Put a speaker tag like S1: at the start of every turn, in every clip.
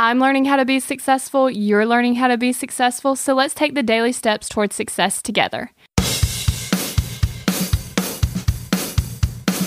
S1: I'm learning how to be successful, you're learning how to be successful, so let's take the daily steps towards success together.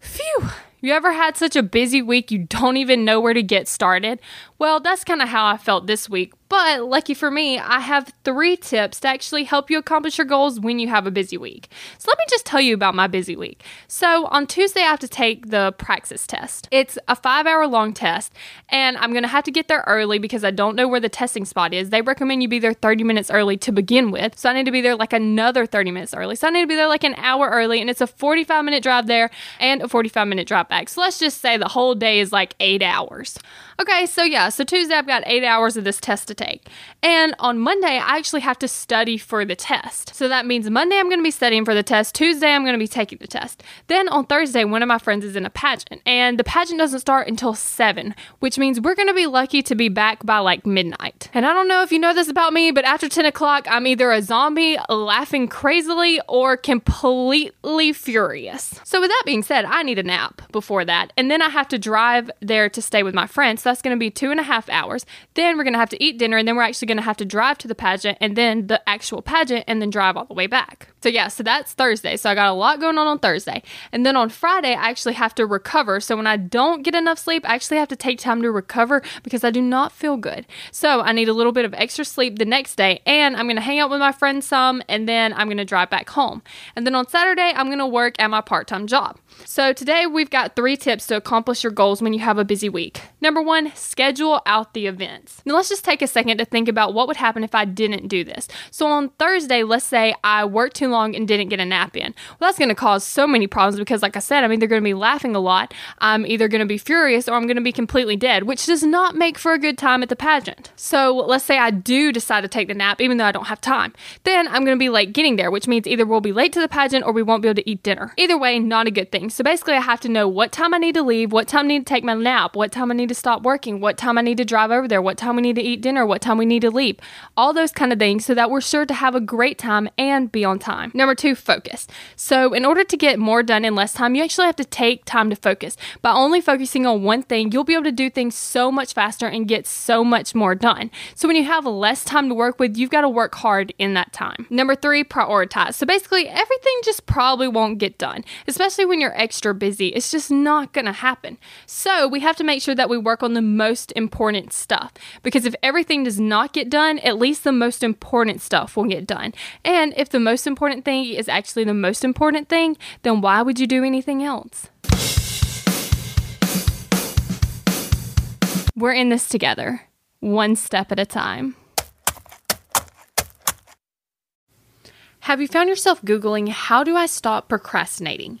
S1: Phew! You ever had such a busy week you don't even know where to get started? Well, that's kind of how I felt this week. But lucky for me, I have three tips to actually help you accomplish your goals when you have a busy week. So let me just tell you about my busy week. So on Tuesday, I have to take the praxis test. It's a five hour long test, and I'm to have to get there early because I don't know where the testing spot is. They recommend you be there 30 minutes early to begin with. So I need to be there like another 30 minutes early. So I need to be there like an hour early, and it's a 45 minute drive there and a 45 minute drive back. So let's just say the whole day is like eight hours. Okay, so yeah, so Tuesday I've got eight hours of this test to take. And on Monday, I actually have to study for the test. So that means Monday I'm going to be studying for the test. Tuesday I'm going to be taking the test. Then on Thursday, one of my friends is in a pageant, and the pageant doesn't start until 7, which means we're going to be lucky to be back by like midnight. And I don't know if you know this about me, but after 10 o'clock, I'm either a zombie laughing crazily or completely furious. So with that being said, I need a nap before that. And then I have to drive there to stay with my friends. So that's going to be two and a half hours. Then we're going to have to eat dinner, and then we're actually going to have to drive to the pageant and then the actual pageant and then drive all the way back. So, yeah, so that's Thursday. So, I got a lot going on on Thursday. And then on Friday, I actually have to recover. So, when I don't get enough sleep, I actually have to take time to recover because I do not feel good. So, I need a little bit of extra sleep the next day. And I'm going to hang out with my friends some and then I'm going to drive back home. And then on Saturday, I'm going to work at my part time job. So, today we've got three tips to accomplish your goals when you have a busy week. Number one, schedule out the events. Now, let's just take a second to think about what would happen if I didn't do this. So, on Thursday, let's say I worked too long and didn't get a nap in. Well, that's going to cause so many problems because, like I said, I'm either going to be laughing a lot, I'm either going to be furious, or I'm going to be completely dead, which does not make for a good time at the pageant. So, let's say I do decide to take the nap, even though I don't have time. Then I'm going to be late getting there, which means either we'll be late to the pageant or we won't be able to eat dinner. Either way, not a good thing. So, basically, I have to know what time I need to leave, what time I need to take my nap, what time I need to stop working, what time I need to drive over there, what time we need to eat dinner, what time we need to leave, all those kind of things so that we're sure to have a great time and be on time. Number two, focus. So, in order to get more done in less time, you actually have to take time to focus. By only focusing on one thing, you'll be able to do things so much faster and get so much more done. So, when you have less time to work with, you've got to work hard in that time. Number three, prioritize. So, basically, everything just probably won't get done, especially when you're extra busy. It's just not going to happen. So, we have to make sure that we work on the most important stuff because if everything does not get done, at least the most important stuff will get done. And if the most important thing is actually the most important thing, then why would you do anything else? We're in this together, one step at a time. Have you found yourself Googling, How do I stop procrastinating?